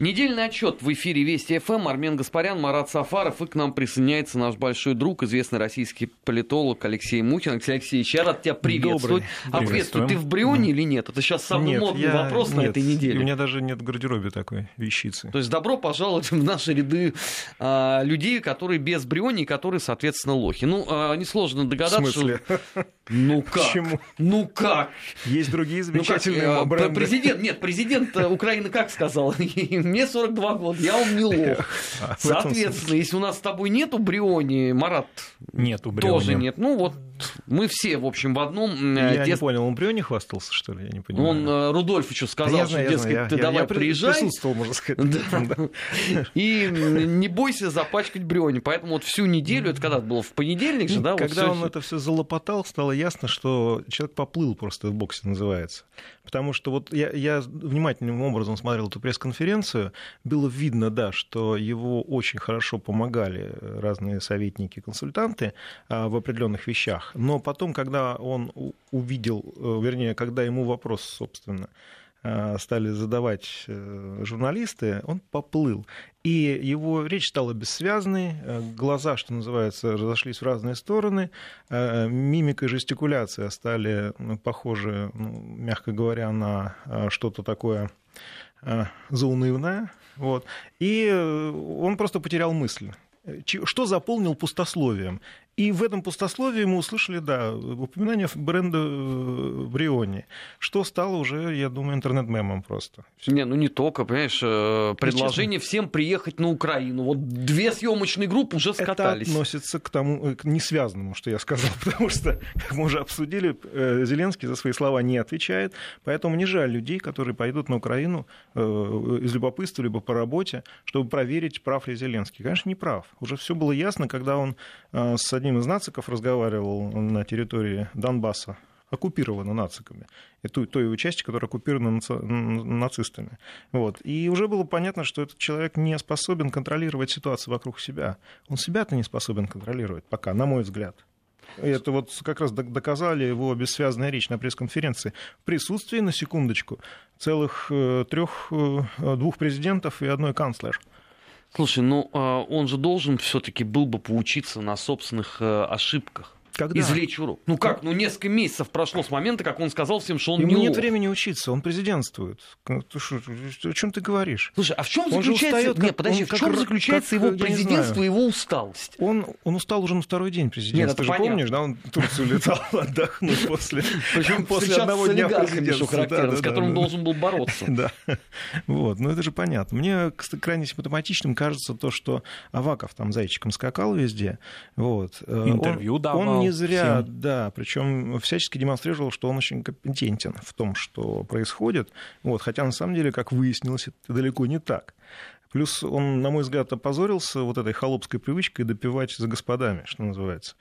Недельный отчет в эфире Вести ФМ. Армен Гаспарян, Марат Сафаров. И к нам присоединяется наш большой друг, известный российский политолог Алексей Мухин. Алексей Алексеевич, я рад тебя приветствовать. Добрый. А приветствую. Ты в Брионе или нет? Это сейчас самый нет, модный я... вопрос нет, на этой неделе. У меня даже нет в гардеробе такой вещицы. То есть добро пожаловать в наши ряды а, людей, которые без Бриони, которые, соответственно, лохи. Ну, а, несложно догадаться, в смысле? что... Ну как? Почему? Ну как? Есть другие Ну как, замечательные э, бренды. Президент, нет, президент э, Украины как сказал? Мне 42 года, я он не лох. А, Соответственно, если у нас с тобой нету Бриони, Марат Нету тоже Бриони. нет. Ну вот мы все, в общем, в одном. Я те- не понял, он Бриони хвастался, что ли? Я не понимаю. Он э, Рудольфичу Да сказал, я что, знаю, дескать, ты я- давай я приезжай. присутствовал, можно сказать. Да. И не бойся запачкать Бриони. Поэтому вот всю неделю, это когда было в понедельник же, да? вот Когда он это все залопотал, стало ясно, что человек поплыл просто в боксе называется. Потому что вот я, я внимательным образом смотрел эту пресс-конференцию, было видно, да, что его очень хорошо помогали разные советники, консультанты а, в определенных вещах. Но потом, когда он увидел, э, вернее, когда ему вопрос, собственно, а, стали задавать э, журналисты, он поплыл. И его речь стала бессвязной, э, глаза, что называется, разошлись в разные стороны, э, мимика и жестикуляция стали похожи, ну, мягко говоря, на э, что-то такое э, заунывное. Вот. И э, он просто потерял мысль. Что заполнил пустословием? И в этом пустословии мы услышали, да, упоминание бренда э, Бриони, что стало уже, я думаю, интернет-мемом просто. Не, ну не только, понимаешь, э, предложение всем приехать на Украину. Вот две съемочные группы уже скатались. Это относится к тому, э, к несвязанному, что я сказал, потому что, как мы уже обсудили, э, Зеленский за свои слова не отвечает, поэтому не жаль людей, которые пойдут на Украину э, из любопытства, либо по работе, чтобы проверить, прав ли Зеленский. Конечно, не прав. Уже все было ясно, когда он э, с одним из нациков разговаривал на территории Донбасса, оккупирована нациками, и той, той его части, которая оккупирована наци- нацистами. Вот. И уже было понятно, что этот человек не способен контролировать ситуацию вокруг себя. Он себя-то не способен контролировать пока, на мой взгляд. И это вот как раз док- доказали его бессвязная речь на пресс-конференции. В присутствии, на секундочку, целых трех, двух президентов и одной канцлер. Слушай, ну а, он же должен все-таки был бы поучиться на собственных э, ошибках. Когда? Извлечь урок. Ну как, ну несколько месяцев прошло с момента, как он сказал всем, что он Ему не нет лох. времени учиться, он президентствует. Ты шо, о чем ты говоришь? Слушай, а в чем Он заключается, устаёт, нет, как- подожди, он в как чем р- заключается как, его не президентство и его усталость? Он, он устал уже на второй день президентства. Нет, это Ты же понятно. помнишь, да, он в Турцию летал отдохнуть после, Причем после одного дня президентства. Да, с которым да. должен был бороться. Да, вот, ну это же понятно. Мне крайне симптоматичным кажется то, что Аваков там зайчиком скакал везде. Вот. Э, Интервью давал не зря, всем. да, причем всячески демонстрировал, что он очень компетентен в том, что происходит. Вот, хотя на самом деле, как выяснилось, это далеко не так. Плюс он, на мой взгляд, опозорился вот этой холопской привычкой допивать за господами, что называется.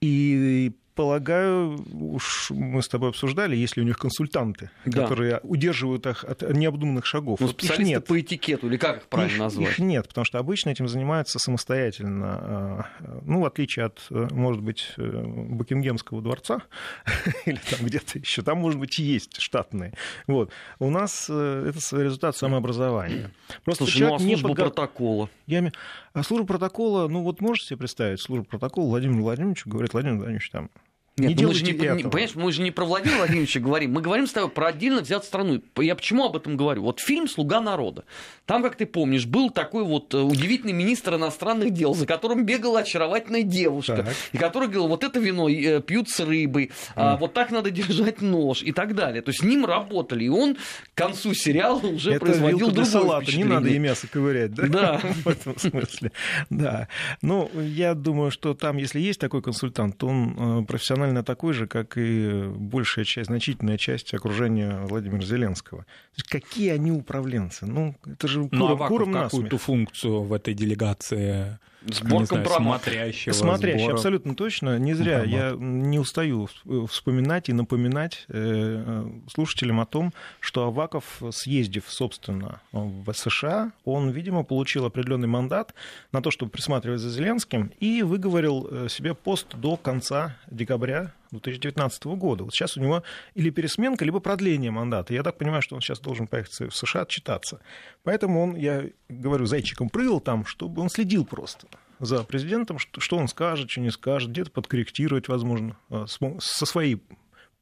И полагаю, уж мы с тобой обсуждали, есть ли у них консультанты, Да. которые удерживают их от необдуманных шагов. Ну, Вот их нет. по этикету, или как их правильно их, назвать? их нет, потому что обычно этим занимаются самостоятельно, э, ну, в отличие от, э, может быть, э, Букингемского дворца или там где-то еще, там, может быть, и есть штатные. Вот. У нас это результат самообразования. Просто Слушай, ну а не пога- протокола? я име- А служба протокола, ну вот можете себе представить, служба протокола Владимир Владимирович говорит, Владимир Владимирович, там, Нет, не ну мы же не, делайте не- этого. понимаешь, мы же не про Владимира Владимировича говорим, мы говорим с тобой про отдельно взятую страну. Я почему об этом говорю? Вот фильм «Слуга народа». Там, как ты помнишь, был такой вот э, удивительный министр иностранных дел, за которым бегала очаровательная девушка, Так. и который говорил, вот это вино э, пьют с рыбой, а вот так надо держать нож и так далее. То есть с ним работали, и он к концу сериала уже это производил другое салата, не надо и мясо ковырять, да? Да. В этом смысле, да. Ну, я думаю, что там, если есть такой консультант, то он э, профессионально такой же, как и большая часть, значительная часть окружения Владимира Зеленского. То есть какие они управленцы? Ну, это же Ну, куром, Аваков куром какую-то функцию в этой делегации Сборка знаю, смотрящего. Смотрящий, сбора. абсолютно точно. Не зря Ага. я не устаю вспоминать и напоминать э, слушателям о том, что Аваков, съездив, собственно, в США, он, видимо, получил определенный мандат на то, чтобы присматривать за Зеленским, и выговорил э, себе пост до конца декабря 2019 года. Вот сейчас у него или пересменка, либо продление мандата. Я так понимаю, что он сейчас должен поехать в США отчитаться. Поэтому он, я говорю, зайчиком прыгал там, чтобы он следил просто за президентом, что, что он скажет, что не скажет, где-то подкорректировать, возможно, э, со своей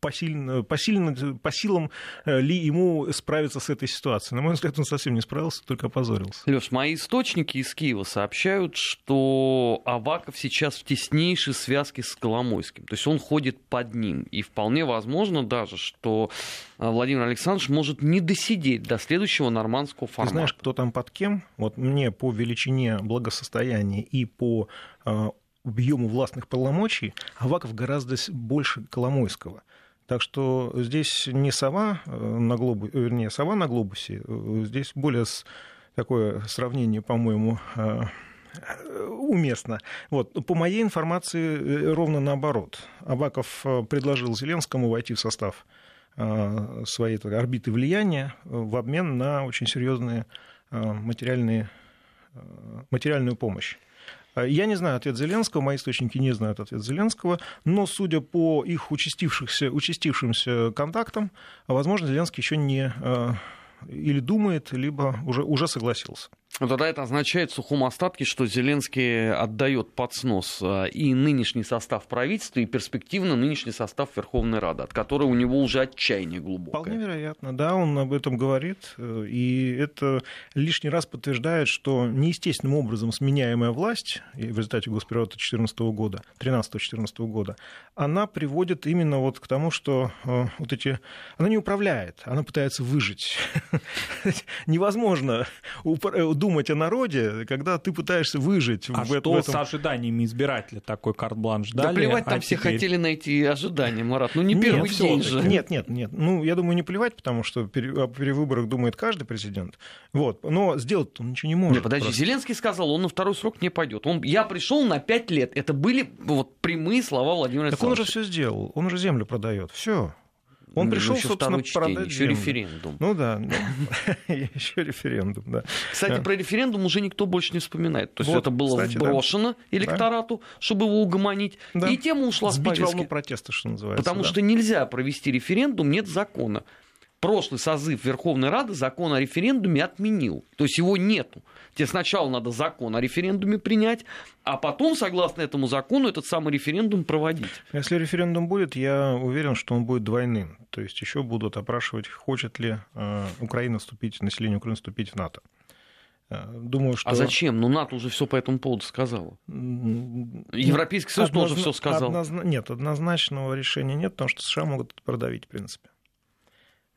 посильно, посильно, по силам э, ли ему справиться с этой ситуацией. На мой взгляд, он совсем не справился, только опозорился. Леш, мои источники из Киева сообщают, что Аваков сейчас в теснейшей связке с Коломойским. То есть он ходит под ним. И вполне возможно даже, что Владимир Александрович может не досидеть до следующего нормандского Ты формата. знаешь, кто там под кем? Вот мне по величине благосостояния и по э, объему властных полномочий Аваков гораздо больше Коломойского. Так что здесь не сова э, на глобусе, вернее, сова на глобусе, э, здесь более такое сравнение, по-моему, э, э, уместно. Вот. По моей информации, э, ровно наоборот. Абаков э, предложил Зеленскому войти в состав э, своей так, орбиты влияния э, в обмен на очень серьезные э, материальные, э, материальную помощь. Э, Я не знаю ответ Зеленского, мои источники не знают ответ Зеленского, но судя по их участившихся, участившимся контактам, возможно, Зеленский еще не э, или думает, либо уже, уже согласился. Ну, Тогда это означает в сухом остатке, что Зеленский отдает под снос а, и нынешний состав правительства, и перспективно нынешний состав Верховной Рады, от которой у него уже отчаяние глубокое. Вполне вероятно, да, он об этом говорит, э, и это лишний раз подтверждает, что неестественным образом сменяемая власть в результате госпереворота 2014 года, 13-14 года, она приводит именно вот к тому, что э, вот эти... Она не управляет, она пытается выжить. Невозможно э, думать о народе, когда ты пытаешься выжить А в, что в с этом... ожиданиями избирателя такой карт-бланш Да дали? плевать, а там все теперь- хотели найти ожидания, Марат. Ну не Нет, первый день же. Нет, нет, нет. Ну, я думаю, не плевать, потому что о перевыборах думает каждый президент. Вот. Но сделать он ничего не может. Не, подожди, просто. Зеленский сказал, он на второй срок не пойдет. Он, я пришел на пять лет. Это были вот прямые слова Владимира Так он уже все сделал. Он уже землю продает. Все. Он Ну, пришел, еще собственно, чтение, продать еще землю. референдум. Ну да, еще референдум, да. Кстати, про референдум уже никто больше не вспоминает. То есть это было вброшено электорату, чтобы его угомонить, и тема ушла с повестки. волну протеста, что называется. Потому что нельзя провести референдум, нет закона. Прошлый созыв Верховной Рады закон о референдуме отменил. То есть его нету. Тебе сначала надо закон о референдуме принять, а потом, согласно этому закону, этот самый референдум проводить. Если референдум будет, я уверен, что он будет двойным. То есть еще будут опрашивать, хочет ли э, Украина вступить, население Украины вступить в НАТО. Э, Думаю, что... А зачем? Ну, НАТО уже все по этому поводу сказала. Европейский Союз тоже однозна- все сказал. однозна- Нет, однозначного решения нет, потому что США могут продавить, в принципе.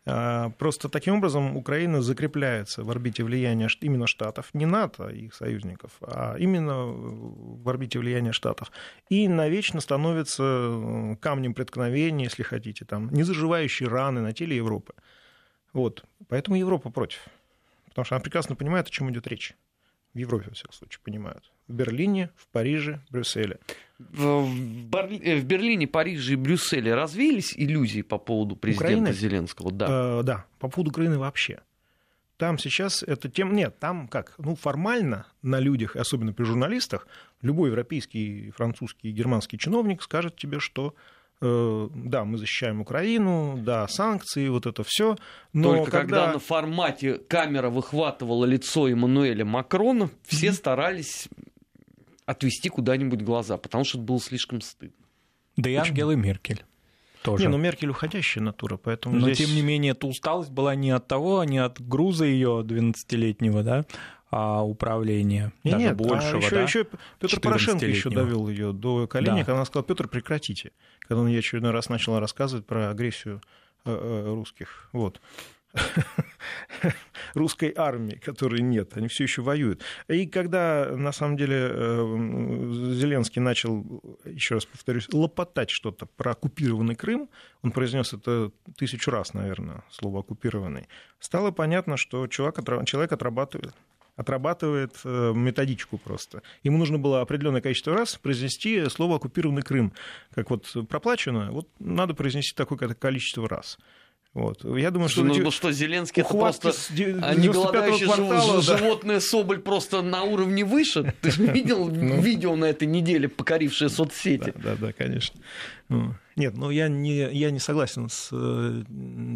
А, Просто таким образом Украина закрепляется в орбите влияния именно Штатов, не НАТО и их союзников, а именно в орбите влияния Штатов. И навечно становится э, камнем преткновения, если хотите, там, незаживающей раны на теле Европы. Вот. Поэтому Европа против. Потому что она прекрасно понимает, о чем идет речь. В Европе, во всяком случае, понимают. В Берлине, в Париже, в Брюсселе. В, э, в Берлине, Париже и Брюсселе развеялись иллюзии по поводу президента Украины? Зеленского? Да. Э, да, по поводу Украины вообще. Там сейчас это тем... Нет, там как? Ну, формально на людях, особенно при журналистах, любой европейский, французский, германский чиновник скажет тебе, что э, да, мы защищаем Украину, да, санкции, вот это все. Но Только когда... когда на формате камера выхватывала лицо Эммануэля Макрона, все старались отвести куда-нибудь глаза, потому что это было слишком стыдно. Да и Ангелы Меркель тоже. Не, ну Меркель уходящая натура, поэтому Но здесь... тем не менее, эта усталость была не от того, не от груза ее 12-летнего, да, а управления. Не, даже нет, большего, а еще, да. еще Петр Порошенко еще 14-летнего. довел ее до колени, Да. когда она сказала, Петр, прекратите. Когда он ей очередной раз начал рассказывать про агрессию э, э, русских. Вот. русской армии, которой нет, они все еще воюют. И когда, на самом деле, э, Зеленский начал, еще раз повторюсь, лопотать что-то про оккупированный Крым, он произнес это тысячу раз, наверное, слово оккупированный, стало понятно, что чувак, человек отрабатывает отрабатывает э, методичку просто. Ему нужно было определенное количество раз произнести слово «оккупированный Крым». Как вот проплачено, вот надо произнести такое количество раз. Вот. Я думаю, что... Ну, ну что, Зеленский это просто не голодающее квартала, ж, да. животное Соболь просто на уровне выше. Ты же видел ну. видео на этой неделе, покорившее соцсети? Да, да, конечно. Ну, нет, ну я не, я не согласен с э,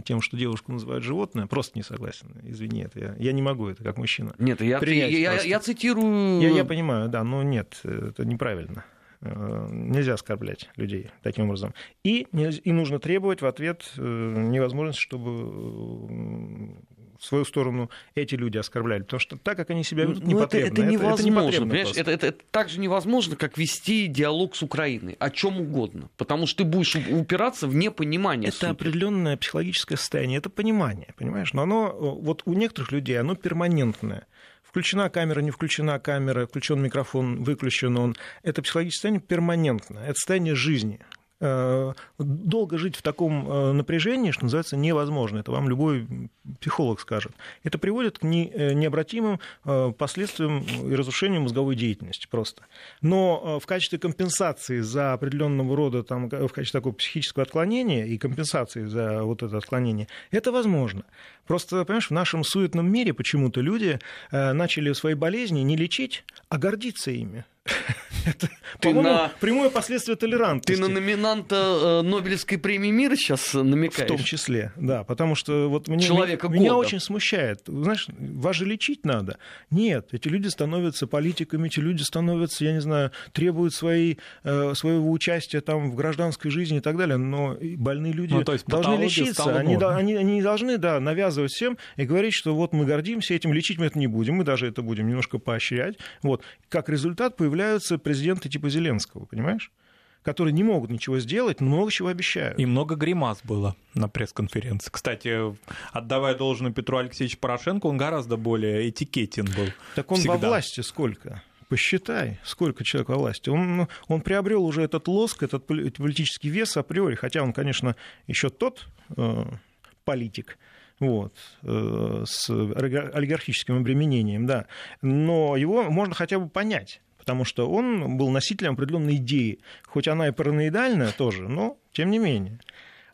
тем, что девушку называют животное, просто не согласен. Извини, это я, я не могу это как мужчина. Нет, я, я, я, я цитирую... Я, я понимаю, да, но нет, это неправильно. Э, нельзя оскорблять людей таким образом. И, и нужно требовать в ответ э, невозможность, чтобы э, в свою сторону эти люди оскорбляли. Потому что так, как они себя ведут, ну, это, это невозможно. Это, это, это, это, это так же невозможно, как вести диалог с Украиной. О чем угодно. Потому что ты будешь упираться в непонимание. Это сути. определенное психологическое состояние, это понимание, понимаешь? Но оно вот у некоторых людей оно перманентное. Включена камера, не включена камера, включен микрофон, выключен он. Это психологическое состояние перманентное, это состояние жизни. Э, долго жить в таком э, напряжении, что называется, невозможно. Это вам любой психолог скажет. Это приводит к э, необратимым последствиям и разрушению мозговой деятельности просто. Но в качестве компенсации за определенного рода, там, в качестве такого психического отклонения и компенсации за вот это отклонение, это возможно. Просто, понимаешь, в нашем суетном мире почему-то люди начали свои болезни не лечить, а гордиться ими. Это, ты на... прямое последствие толерантности. Ты на номинанта э, Нобелевской премии мира сейчас намекаешь? В том числе, да, потому что вот мне, Человека меня, меня очень смущает. Знаешь, вас же лечить надо. Нет, эти люди становятся политиками, эти люди становятся, я не знаю, требуют своей, э, своего участия там в гражданской жизни и так далее, но больные люди ну, должны лечиться. Они, они, они не должны да, навязывать всем и говорить, что вот мы гордимся этим, лечить мы это не будем, мы даже это будем немножко поощрять. Вот. Как результат появляются президенты типа Зеленского, понимаешь? которые не могут ничего сделать, но много чего обещают. И много гримас было на пресс-конференции. Кстати, отдавая должное Петру Алексеевичу Порошенко, он гораздо более этикетен был. Так он всегда. во власти сколько? Посчитай, сколько человек во власти. Он, он приобрел уже этот лоск, этот политический вес априори, хотя он, конечно, еще тот э, политик, вот, э, с олигархическим обременением, да, но его можно хотя бы понять потому что он был носителем определенной идеи, хоть она и параноидальная тоже, но тем не менее.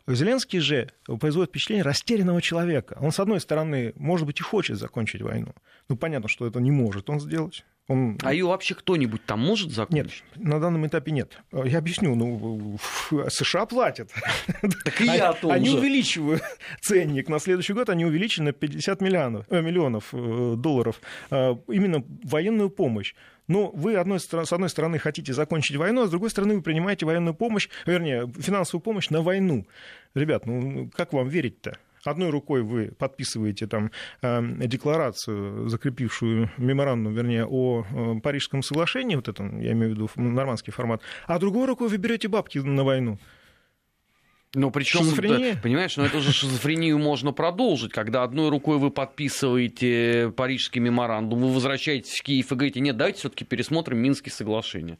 Зеленский же производит впечатление растерянного человека. Он, с одной стороны, может быть, и хочет закончить войну. Ну, понятно, что это не может он сделать. Он... А ее вообще кто-нибудь там может закончить? Нет, на данном этапе нет. Я объясню, ну, США платят. Так и я тоже. Они увеличивают ценник. На следующий год они увеличены на 50 миллионов, э, миллионов э, долларов. Э, именно военную помощь. Ну, вы одной, с одной стороны хотите закончить войну, а с другой стороны вы принимаете военную помощь, вернее, финансовую помощь на войну. Ребят, ну как вам верить-то? Одной рукой вы подписываете там эм, декларацию, закрепившую меморандум, вернее, о э, Парижском соглашении, вот этом, я имею в виду нормандский формат, а другой рукой вы берете бабки на войну. Ну, причем, да, понимаешь, но ну, эту же шизофрению можно продолжить, когда одной рукой вы подписываете Парижский меморандум, вы возвращаетесь в Киев и говорите, нет, давайте все-таки пересмотрим Минские соглашения.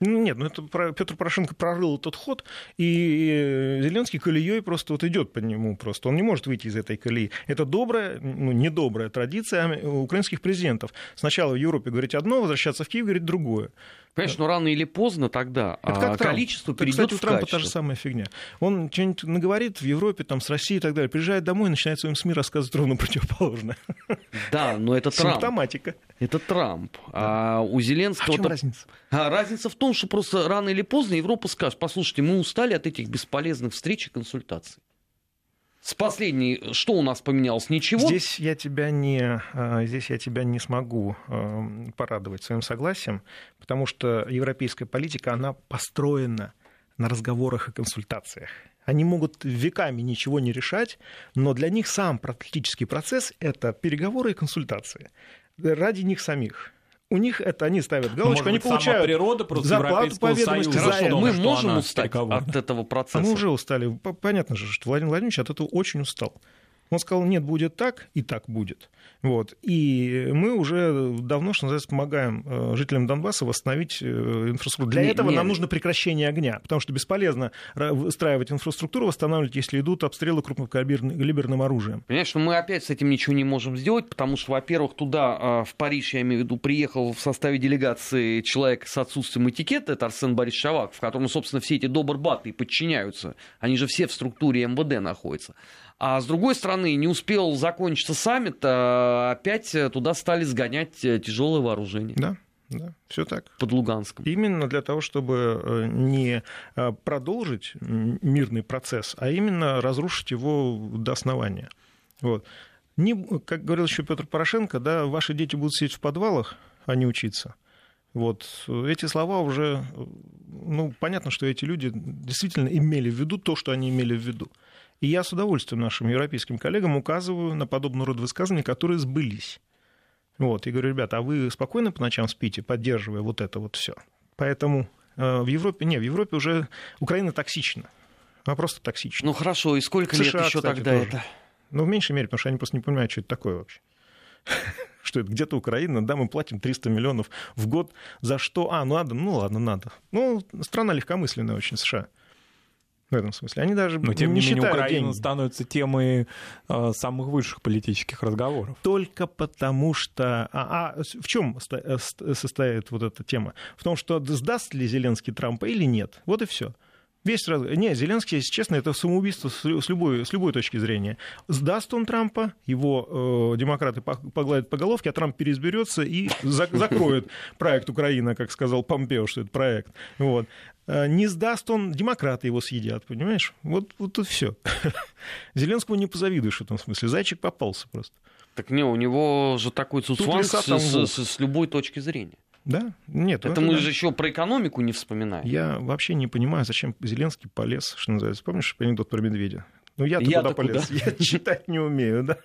Ну, нет, ну это Петр Порошенко прорыл этот ход, и Зеленский колеей просто вот идет по нему просто. Он не может выйти из этой колеи. Это добрая, ну, недобрая традиция украинских президентов. Сначала в Европе говорить одно, возвращаться в Киев говорить другое. Понимаешь, но рано или поздно тогда это как а количество перейдет Кстати, у Трампа та же самая фигня. Он что-нибудь наговорит в Европе, там, с Россией и так далее, приезжает домой и начинает своим СМИ рассказывать ровно противоположное. Да, но это Трамп. Симптоматика. Это Трамп. А у Зеленского... А в чем разница? А разница в том, что просто рано или поздно Европа скажет, послушайте, мы устали от этих бесполезных встреч и консультаций. С последней, что у нас поменялось? Ничего? Здесь я тебя не, а, здесь я тебя не смогу а, порадовать своим согласием, потому что европейская политика, она построена на разговорах и консультациях. Они могут веками ничего не решать, но для них сам политический процесс – это переговоры и консультации ради них самих у них это они ставят галочку, они быть, получают природа просто зарплату по ведомости. Хорошо, мы можем устать от этого процесса. А мы уже устали. Понятно же, что Владимир Владимирович от этого очень устал. Он сказал, нет, будет так, и так будет. Вот. И мы уже давно, что называется, помогаем э, жителям Донбасса восстановить э, инфраструктуру. Для Не- этого не- нам нужно прекращение огня, потому что бесполезно ра- выстраивать инфраструктуру, восстанавливать, если идут обстрелы крупнокалиберным оружием. Понимаешь, мы опять с этим ничего не можем сделать, потому что, во-первых, туда, а, в Париж, я имею в виду, приехал в составе делегации человек с отсутствием этикета, это Арсен Борисович Шавак, в котором, собственно, все эти добрбаты подчиняются. Они же все в структуре МВД находятся. А с другой стороны, не успел закончиться саммит, а опять туда стали сгонять э, тяжелое вооружение Да, да, все так. под Луганском. Именно для того, чтобы э, не э, продолжить мирный процесс, а именно разрушить его до основания. Вот. Не, как говорил еще Петр Порошенко, да, ваши дети будут сидеть в подвалах, а не учиться. Вот. Эти слова уже, ну, понятно, что эти люди действительно имели в виду то, что они имели в виду. И я с удовольствием нашим европейским коллегам указываю на подобного рода высказывания, которые сбылись. Вот, и говорю, ребята, а вы спокойно по ночам спите, поддерживая вот это вот все. Поэтому э, в Европе, не, в Европе уже Украина токсична. Она просто токсична. Ну хорошо, и сколько США, лет еще кстати, тогда тоже. это? Ну, в меньшей мере, потому что они просто не понимают, что это такое вообще. Что это где-то Украина, да, мы платим 300 миллионов в год. За что? А, ну надо, ну ладно, надо. Ну, страна легкомысленная очень, США. В этом смысле. Они даже Но, тем не не, менее, считают Украина деньги. становится темой э, самых высших политических разговоров. только потому что... А, а в чем состоит вот эта тема? В том, что сдаст ли Зеленский Трампа или нет. Вот и все. Весь раз... Не, Зеленский, если честно, это самоубийство с лю- с любой, с любой точки зрения. Сдаст он Трампа, его э, демократы по- погладят по головке, а Трамп переизберется и за- закроет проект Украина, как сказал Помпео, что это проект. Вот. Э, Не сдаст он, демократы его съедят, понимаешь? Вот, вот и все. Зеленскому не позавидуешь в этом смысле. Зайчик попался просто. Так не, у него же такой цуцванг с, с- с- с любой точки зрения. Да? Нет. Это это мы да. же еще про экономику не вспоминаем. Я вообще не понимаю, зачем Зеленский полез, что называется. Помнишь анекдот про медведя? Ну, я-то Я-то куда полез? куда? Я читать не умею, да.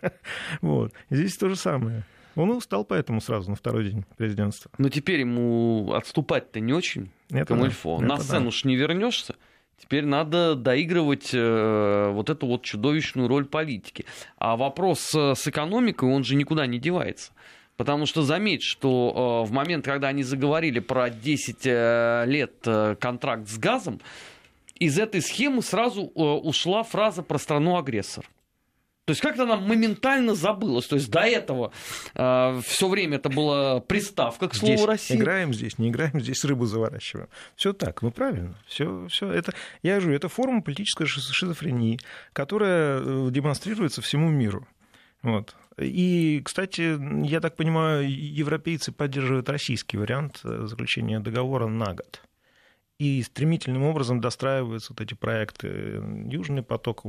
Вот. Здесь то же самое. Он устал поэтому сразу на второй день президентства. Но теперь ему отступать-то не очень, Это Камильфо. да, На это сцену да. ж не вернешься. Теперь надо доигрывать э, вот эту вот чудовищную роль политики. А вопрос э, с экономикой, он же никуда не девается. Потому что заметь, что э, в момент, когда они заговорили про 10 э, лет э, контракт с газом, из этой схемы сразу э, ушла фраза про страну-агрессор. То есть как-то она моментально забылась. То есть до этого все время это была приставка к слову Здесь Россия. играем здесь, не играем, здесь рыбу заворачиваем. Все так, вы правильно. Все, все это, я говорю, это форма политической шиз- шизофрении, которая э, демонстрируется всему миру. Вот. И, кстати, я так понимаю, европейцы поддерживают российский вариант э, заключения договора на год. И стремительным образом достраиваются вот эти проекты Южный поток,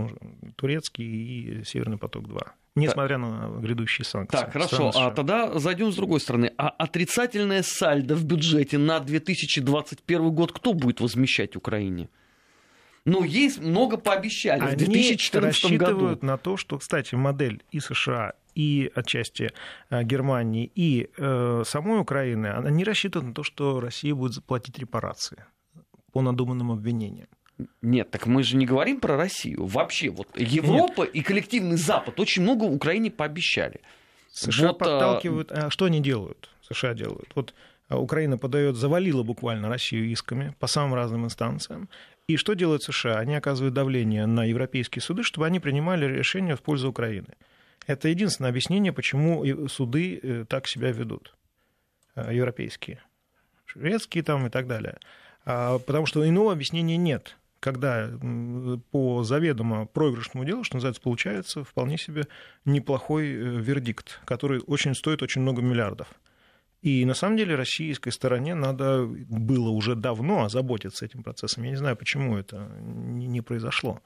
турецкий и Северный поток-2. Несмотря на грядущие санкции. Так, хорошо. Страны А тогда зайдем с другой стороны. А отрицательное сальдо в бюджете на 2021 год кто будет возмещать Украине? Ну, есть много пообещали в Они 2014 году. рассчитывают на то, что, кстати, модель и США, и отчасти э, Германии, и э, самой Украины, она не рассчитывает на то, что Россия будет заплатить репарации по надуманным обвинениям. Нет, так мы же не говорим про Россию. Вообще, вот Европа и коллективный Запад очень много Украине пообещали. США Вот, а, подталкивают... А что они делают? США делают. Вот а, Украина подает, завалила буквально Россию исками по самым разным инстанциям. И что делают США? Они оказывают давление на европейские суды, чтобы они принимали решения в пользу Украины. Это единственное объяснение, почему суды э, так себя ведут, э, европейские, шведские там и так далее. А, Потому что иного объяснения нет когда по заведомо проигрышному делу, что называется, получается вполне себе неплохой э, вердикт, который очень стоит очень много миллиардов. И на самом деле российской стороне надо было уже давно озаботиться этим процессом. Я не знаю, почему это не произошло.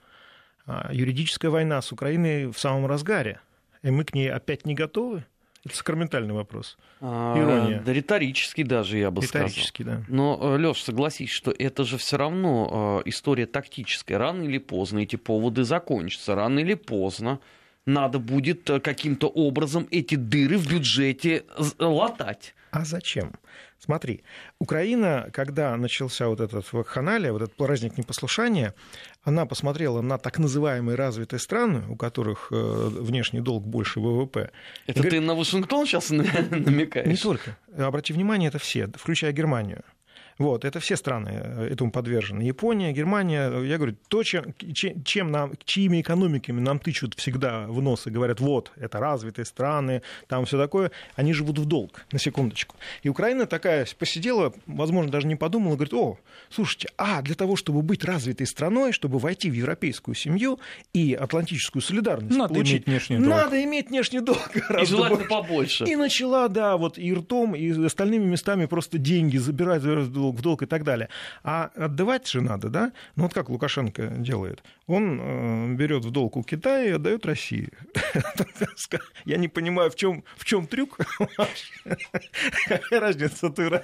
А Юридическая война с Украиной в самом разгаре, и мы к ней опять не готовы. Это сакраментальный вопрос. А, Ирония. Да риторический даже, я бы сказал. Риторический, да. Но, Леш, согласись, что это же все равно э, история тактическая. Рано или поздно эти поводы закончатся. Рано или поздно надо будет э, каким-то образом эти дыры в бюджете латать. А зачем? Смотри, Украина, когда начался вот этот вакханалия, вот этот праздник непослушания, она посмотрела на так называемые развитые страны, у которых э, внешний долг больше ВВП. Это ты на Вашингтон сейчас намекаешь? Не только. Обрати внимание, это все, включая Германию. Вот, это все страны э, этому подвержены. Япония, Германия, я говорю, то, чем, чем нам, чьими экономиками нам тычут всегда в нос и говорят, вот, это развитые страны, там все такое, они живут в долг, на секундочку. И Украина такая посидела, возможно, даже не подумала, говорит, о, слушайте, а для того, чтобы быть развитой страной, чтобы войти в европейскую семью и атлантическую солидарность надо получить, иметь внешний долг. Надо иметь внешний долг И желательно побольше. И начала, да, вот и ртом, и остальными местами просто деньги забирать в долг, в долг и так далее. А отдавать же надо, да? Ну вот как Лукашенко делает. Он э, берет в долг у Китая и отдает России. Я не понимаю, в чем, в чем трюк. Какая разница? Ты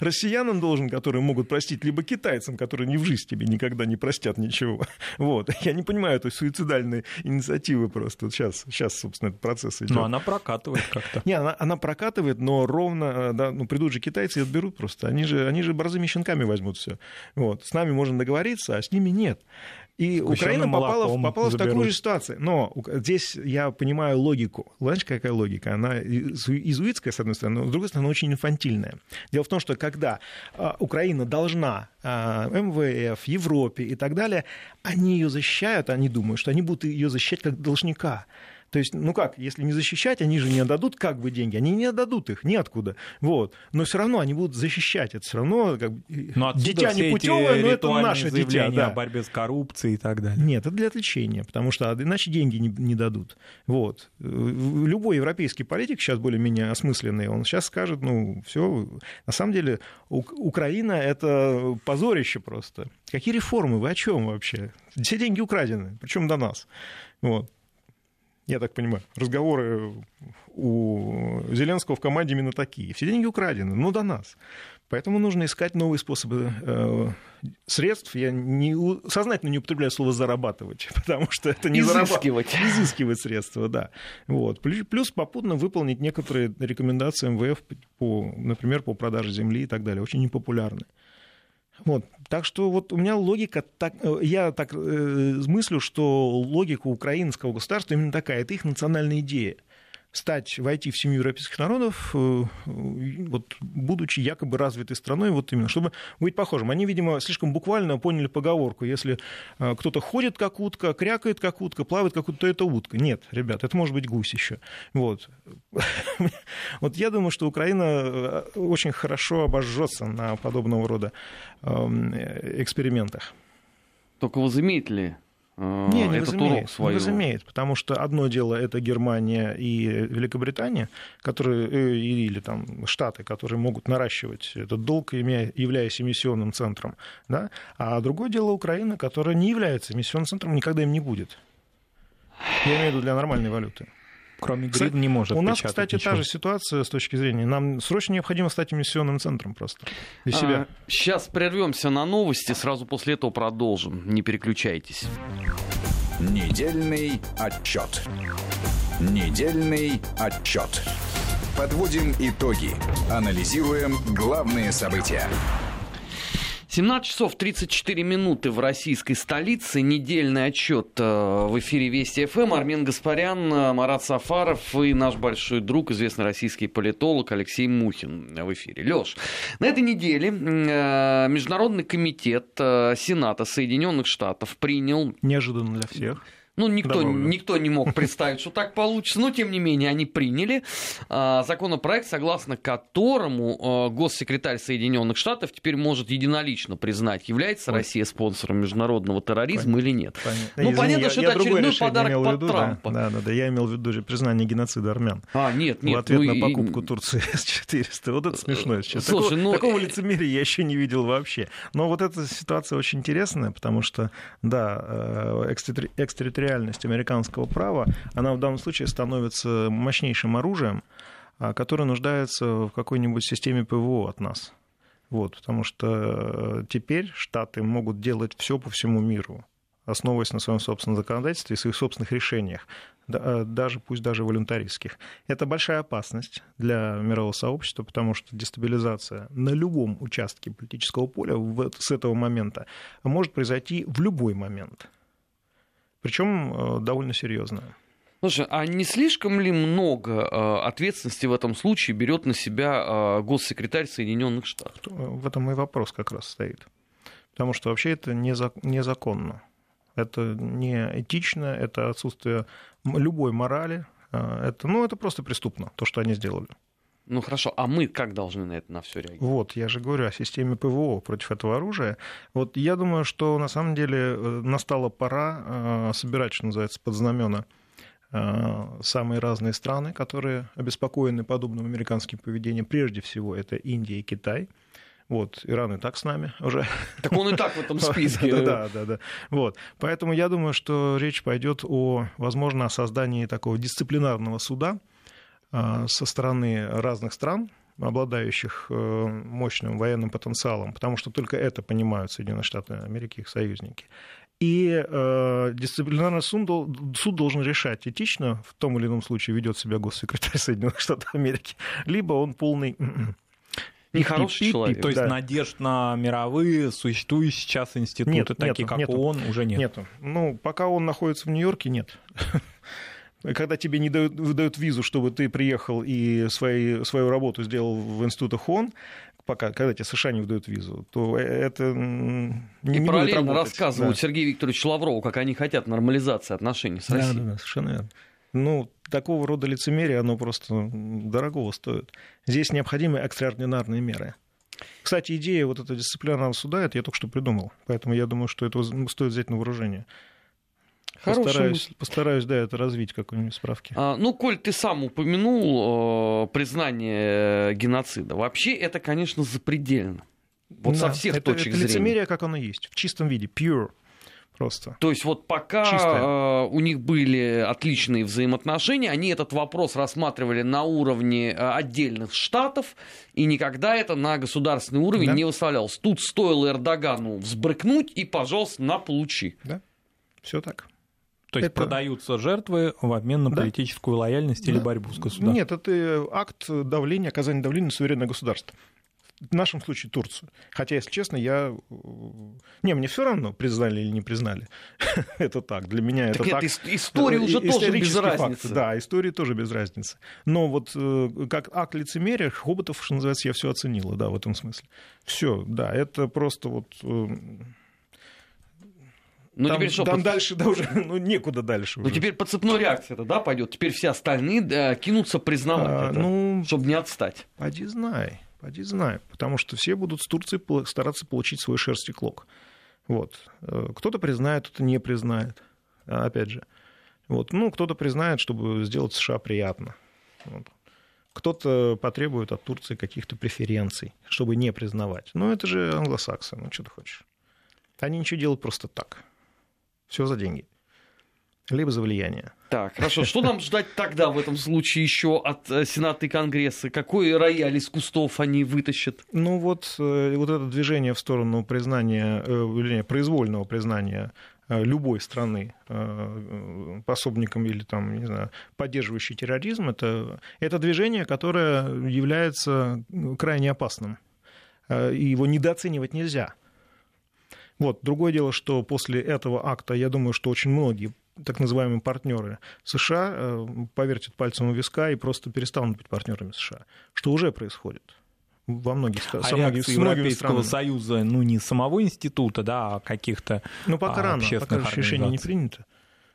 россиянам должен, которые могут простить, либо китайцам, которые ни в жизнь тебе никогда не простят ничего. Вот. Я не понимаю этой суицидальной инициативы просто. Сейчас, сейчас, собственно, этот процесс идет. Но она прокатывает как-то. Не, она, она прокатывает, но ровно, э, да, ну, придут же китайцы и отберут просто. Они же, они же борзыми щенками возьмут все. Вот. С нами можно договориться, а с ними нет. И Украина попала, попала в такую же ситуацию. Но здесь я понимаю логику. Знаешь, какая логика? Она изуитская, с одной стороны, но с другой стороны, очень инфантильная. Дело в том, что когда а, Украина должна а, МВФ, Европе и так далее, они ее защищают, они думают, что они будут ее защищать как должника. То есть, ну как, если не защищать, они же не отдадут как бы деньги, они не отдадут их ниоткуда. Вот. Но все равно они будут защищать. Это все равно как бы, но дитя не путевое, но это наше дитя. Да. о борьбе с коррупцией и так далее. Нет, это для отвлечения, потому что иначе деньги не, не дадут. Вот. Любой европейский политик сейчас более-менее осмысленный, он сейчас скажет, ну, все, на самом деле Украина это позорище просто. Какие реформы? Вы о чем вообще? Все деньги украдены, причем до нас. Вот я так понимаю, разговоры у Зеленского в команде именно такие. Все деньги украдены, ну до нас. Поэтому нужно искать новые способы э, средств. Я не, сознательно не употребляю слово зарабатывать, потому что это не изыскивать. Изыскивать средства, да. Вот. Плюс попутно выполнить некоторые рекомендации МВФ, по, например, по продаже земли и так далее. Очень непопулярны. Вот. Так что вот у меня логика, так, э, я так э, мыслю, что логика украинского государства именно такая, это их национальная идея стать, войти в семью европейских народов, э, вот, будучи якобы развитой страной, вот именно, чтобы быть похожим. Они, видимо, слишком буквально поняли поговорку, если э, кто-то ходит как утка, крякает как утка, плавает как утка, то это утка. Нет, ребят, это может быть гусь еще. Вот. вот я думаю, что Украина э, очень хорошо обожжется на подобного рода эм, экспериментах. Только возымеет ли не, не этот урок свою. Не разумеет, потому что одно дело это Германия и Великобритания, которые, э, или там Штаты, которые могут наращивать этот долг, являясь эмиссионным центром, да? а другое дело Украина, которая не является эмиссионным центром, никогда им не будет. Я имею в виду для нормальной валюты. Кроме грид не может У нас, кстати, ничего. та же ситуация с точки зрения. Нам срочно необходимо стать эмиссионным центром просто. Для себя. А, сейчас прервемся на новости, сразу после этого продолжим. Не переключайтесь. Недельный отчет. Недельный отчет. Подводим итоги. Анализируем главные события. 17 часов 34 минуты в российской столице. Недельный отчет э, в эфире Вести ФМ. Армен Гаспарян, э, Марат Сафаров и наш большой друг, известный российский политолог Алексей Мухин в эфире. Леш, на этой неделе э, Международный комитет Сената Соединенных Штатов принял... Неожиданно для всех ну, никто, никто не мог представить, что так получится, но тем не менее они приняли а, законопроект, согласно которому а, госсекретарь Соединенных Штатов теперь может единолично признать, является. Россия спонсором международного терроризма понятно. или нет. Понятно. Ну, Извини, понятно, я, что я это очередной подарок под виду, Трампа. Да, да, да, я имел в виду признание геноцида армян. А, нет, нет. В ответ ну, на покупку и... Турции С-400. Вот это смешно сейчас. Слушай, такого, ну... такого лицемерия я еще не видел вообще. Но вот эта ситуация очень интересная, потому что, да, э, экстерриториальная территориальность американского права, она в данном случае становится мощнейшим оружием, а, которое нуждается в какой-нибудь системе ПВО от нас. Вот, потому что э, теперь Штаты могут делать все по всему миру основываясь на своем собственном законодательстве и своих собственных решениях, э, даже, пусть даже волюнтаристских. Это большая опасность для мирового сообщества, потому что дестабилизация на любом участке политического поля с этого момента может произойти в любой момент. Причем э, довольно серьезно. Слушай, а не слишком ли много э, ответственности в этом случае берет на себя госсекретарь Соединенных Штатов? В этом и вопрос как раз стоит. Потому что вообще это незаконно. Это не этично, это отсутствие любой морали. Это, ну, это просто преступно, то, что они сделали. Ну хорошо, а мы как должны на это на все реагировать? Вот, я же говорю о системе ПВО против этого оружия. Вот я думаю, что на самом деле э, настала пора а, собирать, что называется, под знамена а, самые разные страны, которые обеспокоены подобным американским поведением. Прежде всего, это Индия и Китай. Вот, Иран и так с нами уже. Так он и так в этом списке. Да, да, да. Вот. Поэтому я думаю, что речь пойдет о, возможно, о создании такого дисциплинарного суда со стороны разных стран, обладающих э, мощным военным потенциалом, потому что только это понимают Соединенные Штаты Америки, их союзники. И э, дисциплинарный суд, суд должен решать, этично в том или ином случае ведет себя госсекретарь Соединенных Штатов Америки, либо он полный Нехороший человек. То есть да. надежд на мировые существующие сейчас институты, нет, такие нету, как нету. ООН, уже нет? Нету. Ну, пока он находится в Нью-Йорке, нет. Когда тебе не дают, выдают визу, чтобы ты приехал и свои, свою работу сделал в институтах ООН, пока, когда тебе США не выдают визу, то это не, и не параллельно рассказывают да. Сергею Викторовичу Лаврову, как они хотят нормализации отношений с Россией. Да, да, да, совершенно верно. Ну, такого рода лицемерие, оно просто дорогого стоит. Здесь необходимы экстраординарные меры. Кстати, идея вот этого дисциплинарного суда, это я только что придумал. Поэтому я думаю, что это стоит взять на вооружение. Хорошая постараюсь, постараюсь, да, это развить какой-нибудь справки. А, ну, Коль, ты сам упомянул э, признание геноцида. Вообще это, конечно, запредельно. Вот да, со всех это, точек это зрения. лицемерие, как оно есть, в чистом виде, pure просто. То есть вот пока Чистая. Э, у них были отличные взаимоотношения, они этот вопрос рассматривали на уровне э, отдельных штатов, и никогда это на государственный уровень да. не выставлялось. Тут стоило Эрдогану взбрыкнуть, и, пожалуйста, на получи. Да, все так. То есть это... продаются жертвы в обмен на да. политическую лояльность да. или борьбу с государством? Нет, это акт давления, оказания давления на суверенное государство в нашем случае Турцию. Хотя, если честно, я... Не, мне все равно, признали или не признали. это так, для меня так это нет, так. История уже тоже без разницы. Да, история тоже без разницы. Но вот э, как акт лицемерия, Хоботов, что называется, я все оценила, да, в этом смысле. Все, да, это просто вот... Ну, там, теперь что, там под... дальше, да, уже, ну, некуда дальше. Ну, теперь по цепной реакции это, да, пойдет. Теперь все остальные да, кинутся признавать а, это, ну, чтобы не отстать. Поди знай. Поди знай, потому что все будут с Турции стараться получить свой шерсти клок. Вот. Э, кто-то признает, кто-то не признает. А, опять же. Вот. Ну, кто-то признает, чтобы сделать США приятно. Вот. Кто-то потребует от Турции каких-то преференций, чтобы не признавать. Ну, это же англосаксы, ну, что ты хочешь. Они ничего делают просто так. Все за деньги либо за влияние. Так, хорошо. Что нам ждать тогда в этом случае еще от э, Сената и Конгресса? Какой рояль из кустов они вытащат? Ну вот, э, вот это движение в сторону признания, э, вернее, произвольного признания любой страны пособником или там, не знаю, поддерживающей терроризм, это, это движение, которое является крайне опасным. И его недооценивать нельзя. Вот. Другое дело, что после этого акта, я думаю, что очень многие так называемые партнеры США э, повертят пальцем у виска и просто перестанут быть партнерами США, что уже происходит во многих странах. А реакции Европейского Союза, ну, не самого института, да, а каких-то Ну, пока а, рано, пока решение не принято.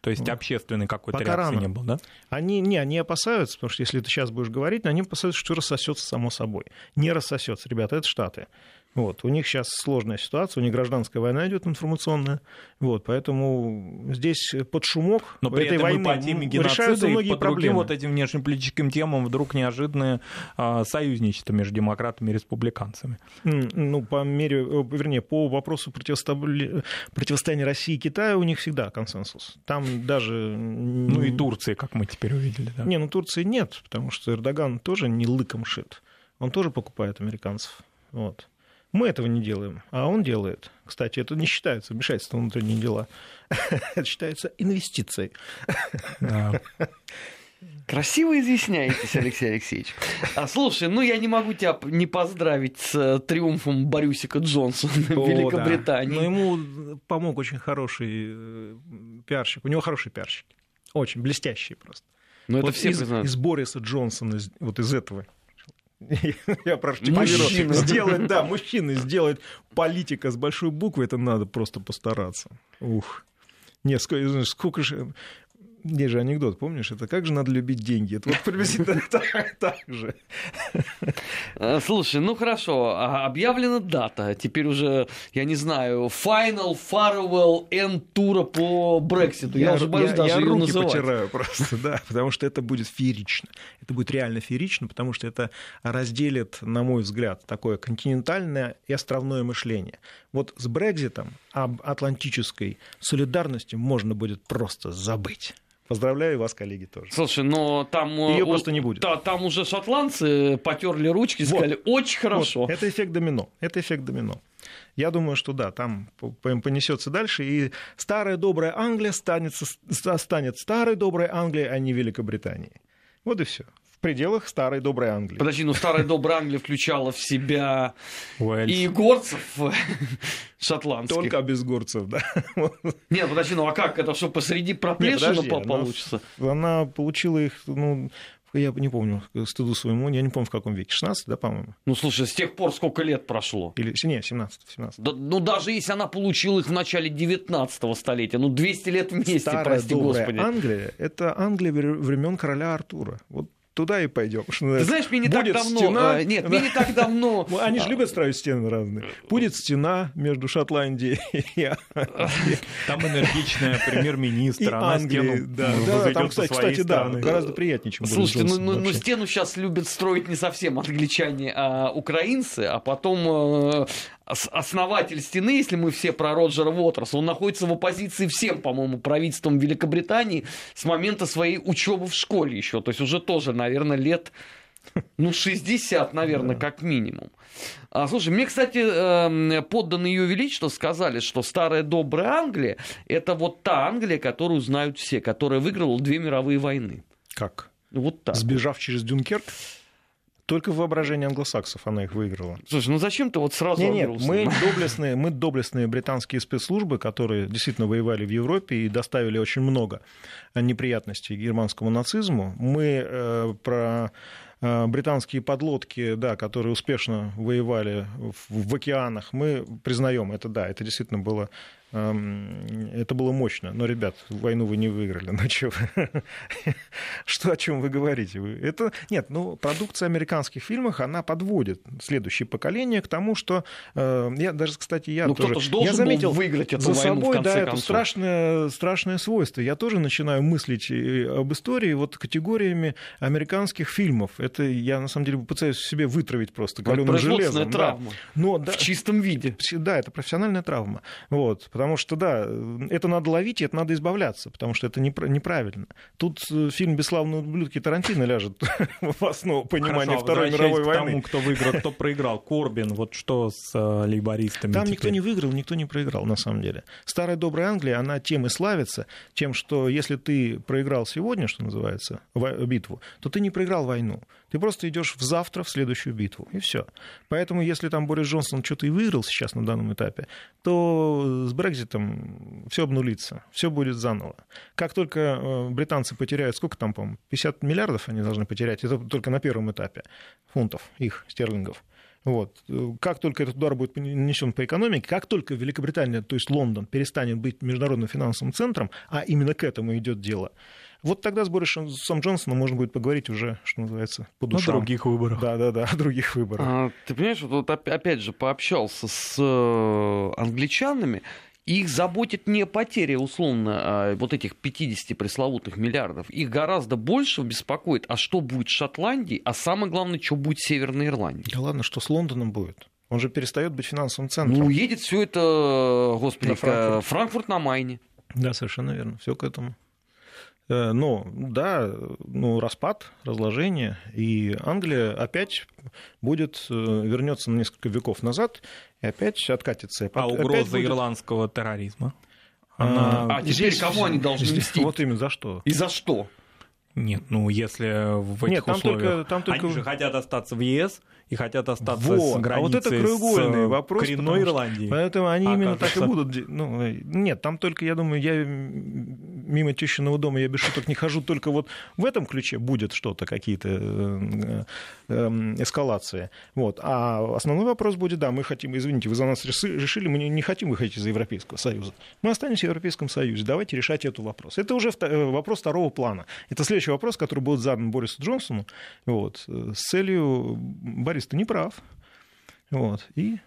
То есть общественной какой-то Пока реакции рано. не было, да? Они, не, они опасаются, потому что если ты сейчас будешь говорить, они опасаются, что рассосется само собой. Не рассосется, ребята, это Штаты. Вот. У них сейчас сложная ситуация, у них гражданская война идет информационная, вот, поэтому здесь под шумок Но при этой этом войны по теме геноцида и по другим вот этим внешнеполитическим темам вдруг неожиданное а, союзничество между демократами и республиканцами. Ну, по мере, э, вернее, по вопросу противостояния России и Китая у них всегда консенсус. Там даже... Ну и Турции, как мы теперь увидели, да? Не, ну Турции нет, потому что Эрдоган тоже не лыком шит. Он тоже покупает американцев. Вот. Мы этого не делаем, а он делает. Кстати, это не считается вмешательством в внутренние дела. Это считается инвестицией. Красиво изъясняетесь, Алексей Алексеевич. А слушай, ну я не могу тебя не поздравить с э, триумфом Борюсика Джонсона в Великобритании. да. Но ему помог очень хороший э, пиарщик. У него хороший пиарщик. Очень блестящий просто. Ну это Вот все из, признают. из Бориса Джонсона, из- вот из этого. Я прошу Мужчина. сделать, да, мужчины сделать политика с большой буквы, это надо просто постараться. Ух. Не, сколько, сколько же... Есть же анекдот, помнишь? Это как же надо любить деньги? Это вот приблизительно так, же. Э, Слушай, ну хорошо, а объявлена дата. Теперь уже, я не знаю, Final Farewell End тура по Брекситу. Я, уже боюсь я- даже я ее называть. потираю просто, да, потому что это будет феерично. Это будет реально феерично, потому что это разделит, на мой взгляд, такое континентальное и островное мышление. Вот с Брекзитом об атлантической солидарности можно будет просто забыть. Поздравляю вас, коллеги, тоже. Слушай, но там... э, у- просто не будет. та- там уже шотландцы потерли ручки Вот. сказали, очень хорошо. Вот, это эффект домино. Это эффект домино. Я думаю, что да, там по- по- понесется дальше, и старая добрая Англия станет, станет старой доброй Англией, а не Великобританией. Вот и все. В пределах старой доброй Англии. Подожди, ну старая добрая Англия включала в себя Уэльс. и горцев шотландских. Только без горцев, да. Нет, подожди, ну а как это, что посреди Не, проплешины подожди, по- она- получится? Она получила их, ну, я не помню, к стыду своему, я не помню, в каком веке, 16, да, по-моему? Ну слушай, с тех пор сколько лет прошло? Или, не, 17, 17. Да, ну, даже если она получила их в начале 19 столетия, ну, 200 лет вместе, Старая прости добрая господи. Англия, это Англия времен короля Артура. Вот туда и пойдем. Ты знаешь, мне не так давно... стена, э, нет, да. мне не так давно... Ну, Они же а, любят строить стены разные. Будет стена между Шотландией и, Там энергичная премьер-министр, она стену Да, да, там, кстати, кстати, да, гораздо приятнее, чем Слушайте, ну, Джонсон ну- ну вообще. стену сейчас любят строить не совсем англичане, а украинцы, а потом э, основатель стены, если мы все про Роджера Уотерса, он находится в оппозиции всем, по-моему, правительством Великобритании с момента своей учебы в школе еще. То есть уже тоже, наверное, лет ну, 60, наверное, как минимум. А, слушай, мне, кстати, эм, подданные Ее Величества сказали, что старая добрая Англия – это вот та Англия, которую знают все, которая выиграла две мировые войны. Как? Вот так. Сбежав через Дюнкерк? Только в воображении англосаксов она их выиграла. Слушай, ну зачем ты вот сразу Нет, нет, мы доблестные, мы доблестные британские спецслужбы, которые действительно воевали в Европе и доставили очень много неприятностей германскому нацизму. Мы э, про э, британские подлодки, да, которые успешно воевали в, в океанах, мы признаем, это да, это действительно было это было мощно. Но, ребят, войну вы не выиграли. Ну, вы? Что, о чем вы говорите? Это... Нет, ну, продукция американских фильмов, она подводит следующее поколение к тому, что... э, я даже, кстати, я Ну, тоже... я заметил выиграть эту за войну, в собой, конце да, это концов. страшное, страшное свойство. Я тоже начинаю мыслить э, об истории вот категориями американских фильмов. Это я, на самом деле, пытаюсь себе вытравить просто Это каленым железом. да. травма. Но, да, В чистом виде. да, это профессиональная травма. Вот, потому что, да, это надо ловить, и это надо избавляться, потому что это непра- неправильно. Тут э, фильм «Бесславные ублюдки» Тарантино ляжет в основу понимания Хорошо, Второй мировой к тому, войны. кто выиграл, кто проиграл. Корбин, вот что с э, лейбористами Там теперь? никто не выиграл, никто не проиграл, на самом деле. Старая добрая Англия, она тем и славится, тем, что если ты проиграл сегодня, что называется, битву, то ты не проиграл войну. Ты просто идешь в завтра в следующую битву, и все. Поэтому, если там Борис Джонсон что-то и выиграл сейчас на данном этапе, то с Брекзитом все обнулится, все будет заново. Как только э, британцы потеряют, сколько там, по 50 миллиардов они должны потерять, это только на первом этапе фунтов, их, стерлингов. Вот. Как только этот удар будет нанесен по экономике, как только Великобритания, то есть Лондон, перестанет быть международным финансовым центром, а именно к этому идет дело, вот тогда с Борисом Джонсоном можно будет поговорить уже, что называется, по душам. других выборах. Да, да, да, о других выборах. А, ты понимаешь, вот, вот оп- опять же пообщался с э, англичанами, их заботит не потеря, условно, а, вот этих 50 пресловутых миллиардов. Их гораздо больше беспокоит, а что будет с Шотландией, а самое главное, что будет с Северной Ирландией. Да ладно, что с Лондоном будет? Он же перестает быть финансовым центром. Ну, уедет все это, господи, На Франкфурт. Франкфурт на Майне. Да, совершенно верно. Все к этому. Э, но, да, ну, распад, разложение, и Англия опять будет, э, вернется на несколько веков назад и опять откатится. А опять угроза будет... ирландского терроризма? Она... А, теперь кому они должны здесь, мстить? Вот именно за что? И за что? Нет, ну если в этих Нет, там условиях... только, там только... Они же хотят остаться в ЕС и хотят остаться вот. с границей а вот это краеугольный с вопрос, коренной потому Ирландией. Поэтому они А именно так и будут. Ну, э, нет, там только, я думаю, я мимо тещиного дома, я без шуток не хожу, только вот в этом ключе будет что-то, какие-то э, э, эскалации. Вот. А основной вопрос будет, да, мы хотим, извините, вы за нас реши- решили, мы не- хотим выходить из Европейского Союза. Мы останемся в Европейском Союзе, давайте решать этот вопрос. Это уже вопрос второго плана. Это следующий вопрос, который будет задан Борису Джонсону вот, с целью, Борис, не прав. Вот, и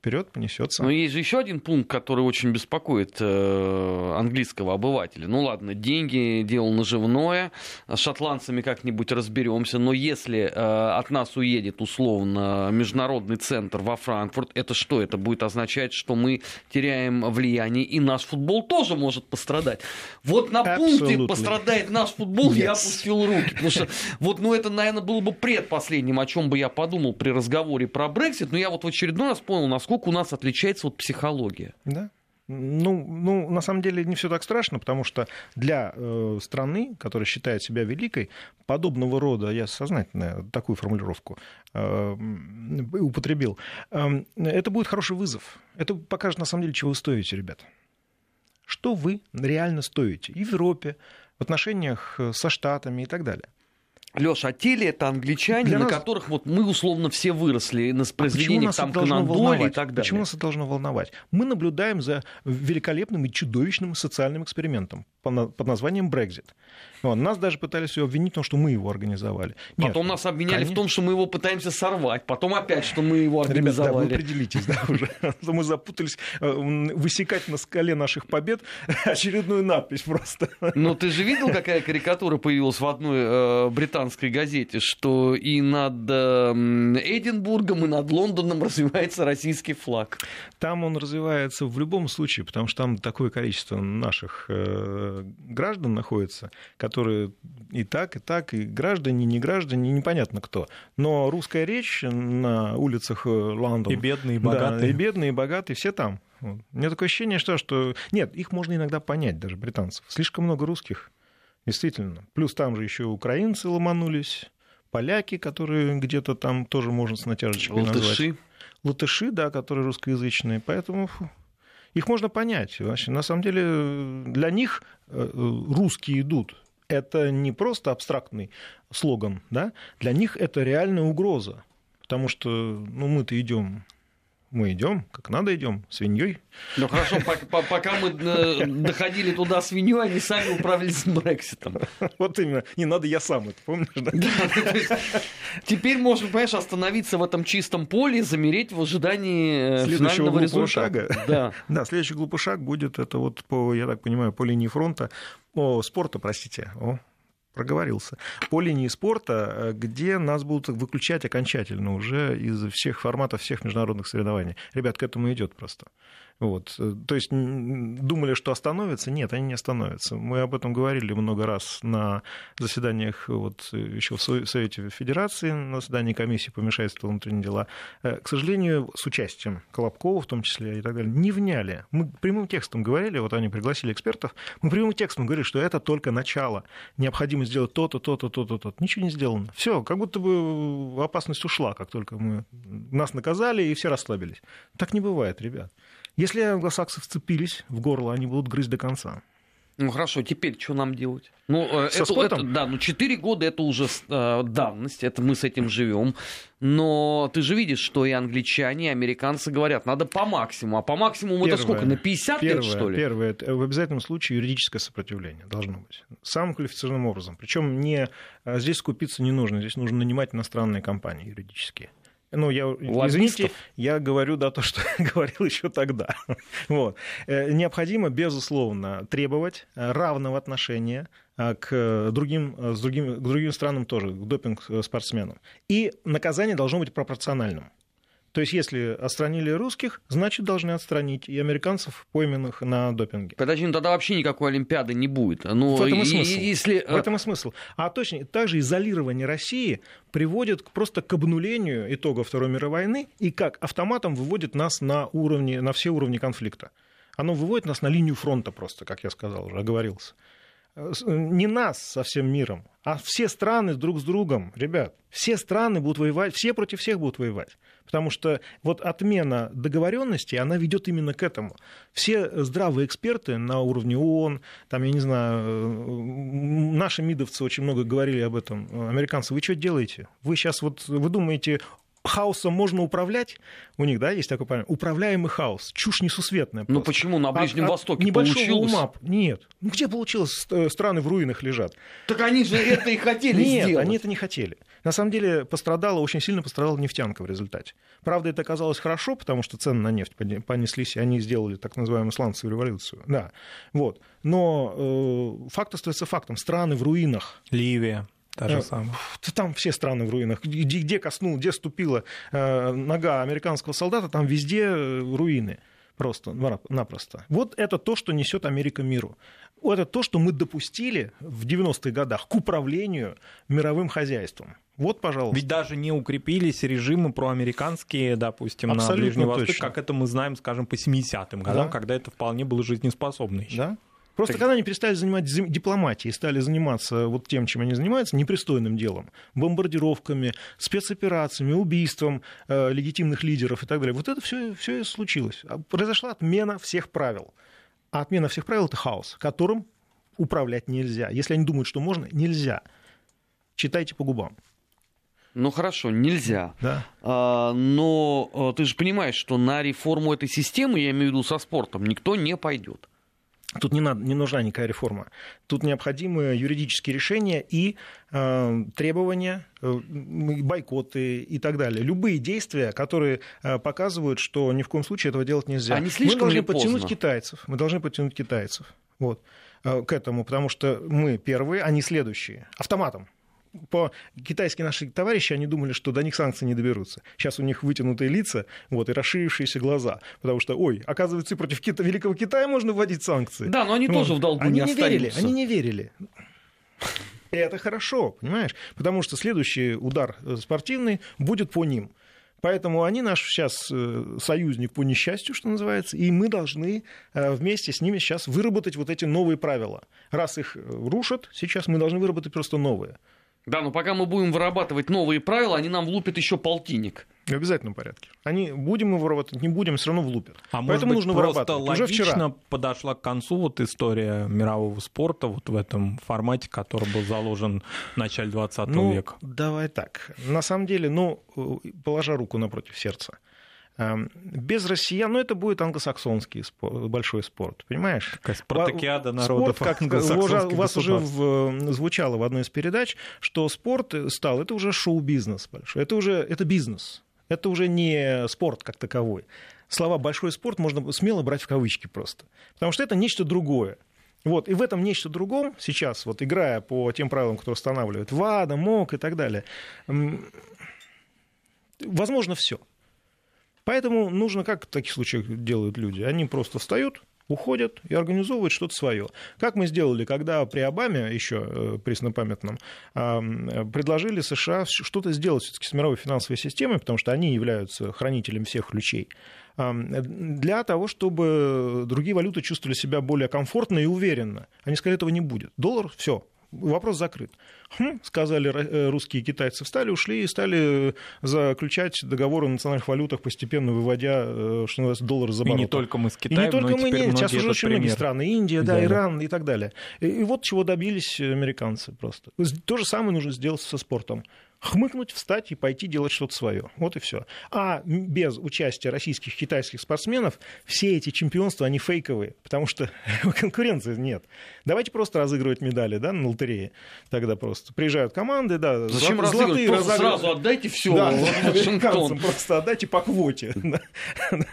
вперед понесется. Но есть же еще один пункт, который очень беспокоит э, английского обывателя. Ну ладно, деньги, дело наживное, с шотландцами как-нибудь разберемся, но если э, от нас уедет условно международный центр во Франкфурт, это что? Это будет означать, что мы теряем влияние, и наш футбол тоже может пострадать. Вот на пункте пострадает наш футбол, я опустил руки. Потому что вот, ну, это, наверное, было бы предпоследним, о чем бы я подумал при разговоре про Брексит. Но я вот в очередной раз понял, насколько у нас отличается вот психология. Да. Ну, ну, на самом деле не все так страшно, потому что для э, страны, которая считает себя великой, подобного рода, я сознательно такую формулировку э, употребил, э, это будет хороший вызов. Это покажет, на самом деле, чего вы стоите, ребята. Что вы реально стоите в Европе, в отношениях э, со Штатами и так далее. Леша, а те ли это англичане, Для на нас- которых вот мы условно все выросли на А произведениях нас там это должно Конан Дойля и так далее? Почему нас это должно волновать? Мы наблюдаем за великолепным и чудовищным социальным экспериментом под названием Брекзит. Нас даже пытались его обвинить в том, что мы его организовали. Нет, Потом нас обвиняли в конечно. том, что мы его пытаемся сорвать. Потом опять, что мы его Ребята, да, вы организовали. определитесь, да, уже. Мы запутались э, высекать на скале наших побед очередную надпись просто. Ну, ты же видел, какая карикатура появилась в одной э, британской газете, что и над э, Эдинбургом, и над Лондоном развивается российский флаг. Там он развивается в любом случае, потому что там такое количество наших граждан находится, которые и так, и так, и граждане, и не граждане, непонятно кто. Но русская речь на улицах э, Лондона... И бедные, и Да, богатые. и бедные, и богатые, все там. Вот. У меня такое ощущение, что, что... Нет, их можно иногда понять, даже британцев. Слишком много русских, действительно. Плюс там же еще украинцы ломанулись, поляки, которые где-то там тоже можно с натяжечкой назвать Латыши. латыши, да, которые русскоязычные, поэтому фу, их можно понять. Вообще, на самом деле для них э, русские идут. Это не просто абстрактный слоган, да? Для них это реальная угроза, потому что ну, мы-то идем, мы идем, как надо идем, свиньей. Ну хорошо, пок- по- пока мы э, доходили туда свинью, они сами управились с Брекситом. Вот именно, не надо я сам, это помнишь, да? Да, Теперь можно, понимаешь, остановиться в этом чистом поле замереть в ожидании э, Следующего глупого результата. шага. Да. Да, следующий глупый шаг будет, это вот по, я так понимаю, по линии фронта, о, спорта, простите, о, проговорился, по линии спорта, э, где нас будут выключать окончательно уже из всех форматов всех международных соревнований. Ребят, к этому идет просто. Вот. То есть думали, что остановятся? Нет, они не остановятся. Мы об этом говорили много раз на заседаниях вот, еще в Со- Совете Федерации, на заседании комиссии по вмешательству внутренние дела. Э, К сожалению, с участием Колобкова в том числе и так далее, не вняли. Мы прямым текстом говорили, вот они пригласили экспертов, мы прямым текстом говорили, что это только начало. Необходимо сделать то-то, то-то, то-то, то-то. Ничего не сделано. Все, как будто бы опасность ушла, как только мы нас наказали и все расслабились. Так не бывает, ребят. Если англосаксы вцепились в горло, они будут грызть до конца. Ну хорошо, теперь что нам делать? Ну, э, Со это, спортом? это- да, ну 4 года это уже э, давность, это мы с этим живем. Но ты же видишь, что и англичане, и американцы говорят, надо по максимуму. А по максимуму это сколько? На 50 лет, первое, что ли? Первое, это в обязательном случае юридическое сопротивление должно быть. Самым квалифицированным образом. Причем не, а, здесь скупиться не нужно, здесь нужно нанимать иностранные компании юридические. Ну, я, извините, я говорю, да, то, что говорил еще тогда. Вот. Э, Необходимо, безусловно, требовать э, равного отношения э, к другим, с другим, к другим странам тоже, к допинг-спортсменам. И наказание должно быть пропорциональным. То есть, если отстранили русских, значит, должны отстранить и американцев, пойманных на допинге. Подожди, ну тогда вообще никакой Олимпиады не будет. Ну, в этом и, смысл. Если... В этом и смысл. А точно, также изолирование России приводит просто к обнулению итогов Второй мировой войны и как автоматом выводит нас на, уровни, на все уровни конфликта. Оно выводит нас на линию фронта просто, как я сказал уже, оговорился. Не нас со всем миром, а все страны друг с другом. Ребят, все страны будут воевать, все против всех будут воевать. Потому что вот отмена договоренности, она ведет именно к этому. Все здравые эксперты на уровне ООН, там, я не знаю, наши мидовцы очень много говорили об этом. Американцы, вы что делаете? Вы сейчас вот, вы думаете, хаосом можно управлять. У них, да, есть такое понятие. Управляемый хаос. Чушь несусветная. Ну почему на Ближнем от, Востоке от получилось? Ума... Нет. Ну где получилось? Страны в руинах лежат. Так они же это и хотели Нет, сделать. они это не хотели. На самом деле пострадала, очень сильно пострадала нефтянка в результате. Правда, это оказалось хорошо, потому что цены на нефть понеслись, и они сделали так называемую сланцевую революцию. Да. Вот. Но э, факт остается фактом. Страны в руинах. Ливия. Та же самая. Там все страны в руинах. Где, где коснул, где ступила э, нога американского солдата, там везде руины. Просто, напросто. Вот это то, что несет Америка миру. Это то, что мы допустили в 90-х годах к управлению мировым хозяйством. Вот, пожалуйста. Ведь даже не укрепились режимы проамериканские, допустим, Абсолютно на Ближнем Востоке, как это мы знаем, скажем, по 70-м годам, да. когда это вполне было жизнеспособно еще. Да, Просто так... когда они перестали заниматься дипломатией, стали заниматься вот тем, чем они занимаются, непристойным делом, бомбардировками, спецоперациями, убийством э, легитимных лидеров и так далее, вот это все, все и случилось. А произошла отмена всех правил. А отмена всех правил – это хаос, которым управлять нельзя. Если они думают, что можно, нельзя. Читайте по губам. Ну хорошо, нельзя. Да. А, но а, ты же понимаешь, что на реформу этой системы, я имею в виду со спортом, никто не пойдет. Тут не, надо, не нужна никакая реформа. Тут необходимы юридические решения и э, требования, э, бойкоты и так далее. Любые действия, которые э, показывают, что ни в коем случае этого делать нельзя. Не слишком мы должны подтянуть поздно? китайцев. Мы должны подтянуть китайцев. Вот э, к этому, потому что мы первые, они следующие. Автоматом по китайские наши товарищи, они думали, что до них санкции не доберутся. Сейчас у них вытянутые лица вот, и расширившиеся глаза. Потому что, ой, оказывается, против Кита, Великого Китая можно вводить санкции. Да, но они вот. тоже в долгу они не, не верили, Они не верили. И это хорошо, понимаешь? Потому что следующий удар спортивный будет по ним. Поэтому они наш сейчас э, союзник по несчастью, что называется, и мы должны э, вместе с ними сейчас выработать вот эти новые правила. Раз их э, рушат, сейчас мы должны выработать просто новые. Да, но пока мы будем вырабатывать новые правила, они нам влупят еще полтинник. В обязательном порядке. Они будем мы вырабатывать, не будем, все равно влупят. А Поэтому может быть, нужно просто вырабатывать. логично Уже вчера. подошла к концу вот история мирового спорта вот в этом формате, который был заложен в начале 20 ну, века. Давай так. На самом деле, ну, положа руку напротив сердца, без россиян, ну, это будет англосаксонский спорт, большой спорт, понимаешь? Такая спартакиада народов Спорт, как у вас уже в, звучало в одной из передач, что спорт стал, это уже шоу-бизнес большой, это уже это бизнес, это уже не спорт как таковой. Слова «большой спорт» можно смело брать в кавычки просто, потому что это нечто другое. Вот, и в этом нечто другом сейчас, вот играя по тем правилам, которые устанавливают ВАДА, МОК и так далее, возможно все. Поэтому нужно, как в таких случаях делают люди, они просто встают, уходят и организовывают что-то свое. Как мы сделали, когда при Обаме, еще э, преснопамятном, предложили США что-то сделать все-таки с мировой финансовой системой, потому что они являются хранителем всех ключей, для того, чтобы другие валюты чувствовали себя более комфортно и уверенно. Они сказали, этого не будет. Доллар, все, вопрос закрыт. Хм, сказали э, русские и китайцы, встали, ушли и стали заключать договоры о национальных валютах, постепенно выводя, э, что называется, доллар за И не только мы с Китаем, и не только мы, нет, сейчас уже очень пример. многие страны, Индия, да, да, Иран и так далее. И, и вот чего добились американцы просто. То же самое нужно сделать со спортом хмыкнуть, встать и пойти делать что-то свое. Вот и все. А без участия российских, китайских спортсменов все эти чемпионства, они фейковые, потому что конкуренции нет. Давайте просто разыгрывать медали да, на лотерее. Тогда просто приезжают команды, да, Зачем золотые разыгрывать? сразу отдайте все да, американцам просто отдайте по квоте.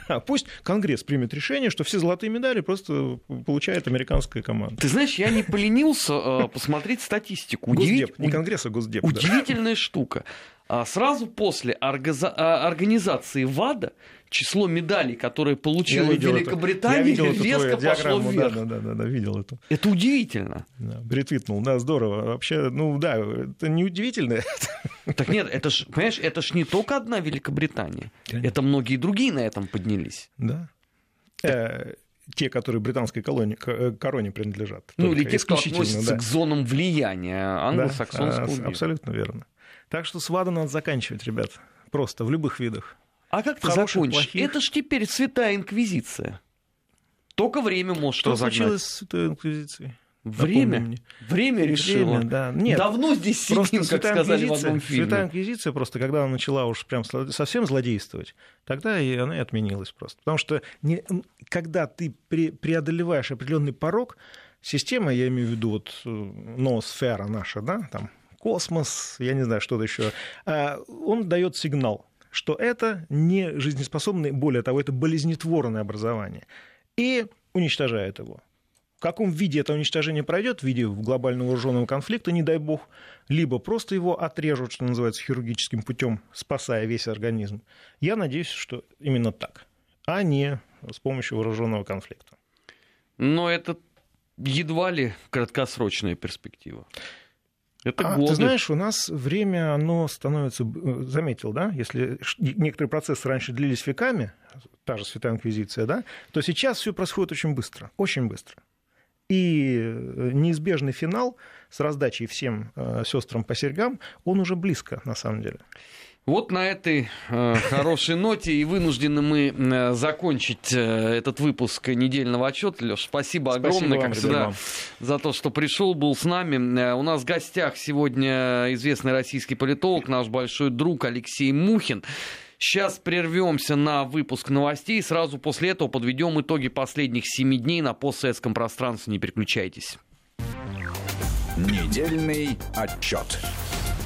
Пусть Конгресс примет решение, что все золотые медали просто получает американская команда. Ты знаешь, я не поленился э, посмотреть статистику. Госдеп, не Конгресс, а Госдеп. Удивительное что штука. А сразу после а, организации ВАДА число медалей, которые получила Великобритания, это. резко пошло вверх. Да, да, да, да, видел это. Это удивительно. Да, ретвитнул, да, здорово. Вообще, ну да, это не удивительно. Так нет, это ж, понимаешь, это ж не только одна Великобритания. Конечно. Это многие другие на этом поднялись. Да. Э, те, которые британской колонии, э, короне принадлежат. Ну, или те, кто относятся да. к зонам влияния англосаксонского да, Абсолютно верно. Так что с ВАДА надо заканчивать, ребят. Просто, в любых видах. А как ты закончишь? Плохих... Это ж теперь святая инквизиция. Только время может Что разогнать. случилось с святой инквизицией? Время, время решило. Время, да. Нет, Давно здесь сидим, как сказали в одном фильме. Святая Инквизиция просто, когда она начала уж прям совсем злодействовать, тогда и она и отменилась просто. Потому что не, когда ты преодолеваешь определенный порог, система, я имею в виду вот э, ноосфера наша, да, там космос, я не знаю, что-то еще, а, он дает сигнал, что это не жизнеспособное, более того, это болезнетворное образование, и уничтожает его. В каком виде это уничтожение пройдет, в виде глобального вооруженного конфликта, не дай бог, либо просто его отрежут, что называется, хирургическим путем, спасая весь организм. Я надеюсь, что именно так, а не с помощью вооруженного конфликта. Но это едва ли краткосрочная перспектива. Это а, годы. Ты знаешь, у нас время, оно становится... Э, заметил, да? Если некоторые процессы раньше длились веками, та же Святая Инквизиция, да, то сейчас все происходит очень быстро, очень быстро. И э, неизбежный финал с раздачей всем э, сестрам по серьгам, он уже близко, на самом деле. Вот на этой э, хорошей ноте и вынуждены мы э, закончить э, этот выпуск недельного отчета. Леш, спасибо, спасибо огромное, вам, как всегда, за то, что пришел, был с нами. Э, у нас в гостях сегодня известный российский политолог, наш большой друг Алексей Мухин. Сейчас прервемся на выпуск новостей. Сразу после этого подведем итоги последних семи дней на постсоветском пространстве. Не переключайтесь. Недельный отчет.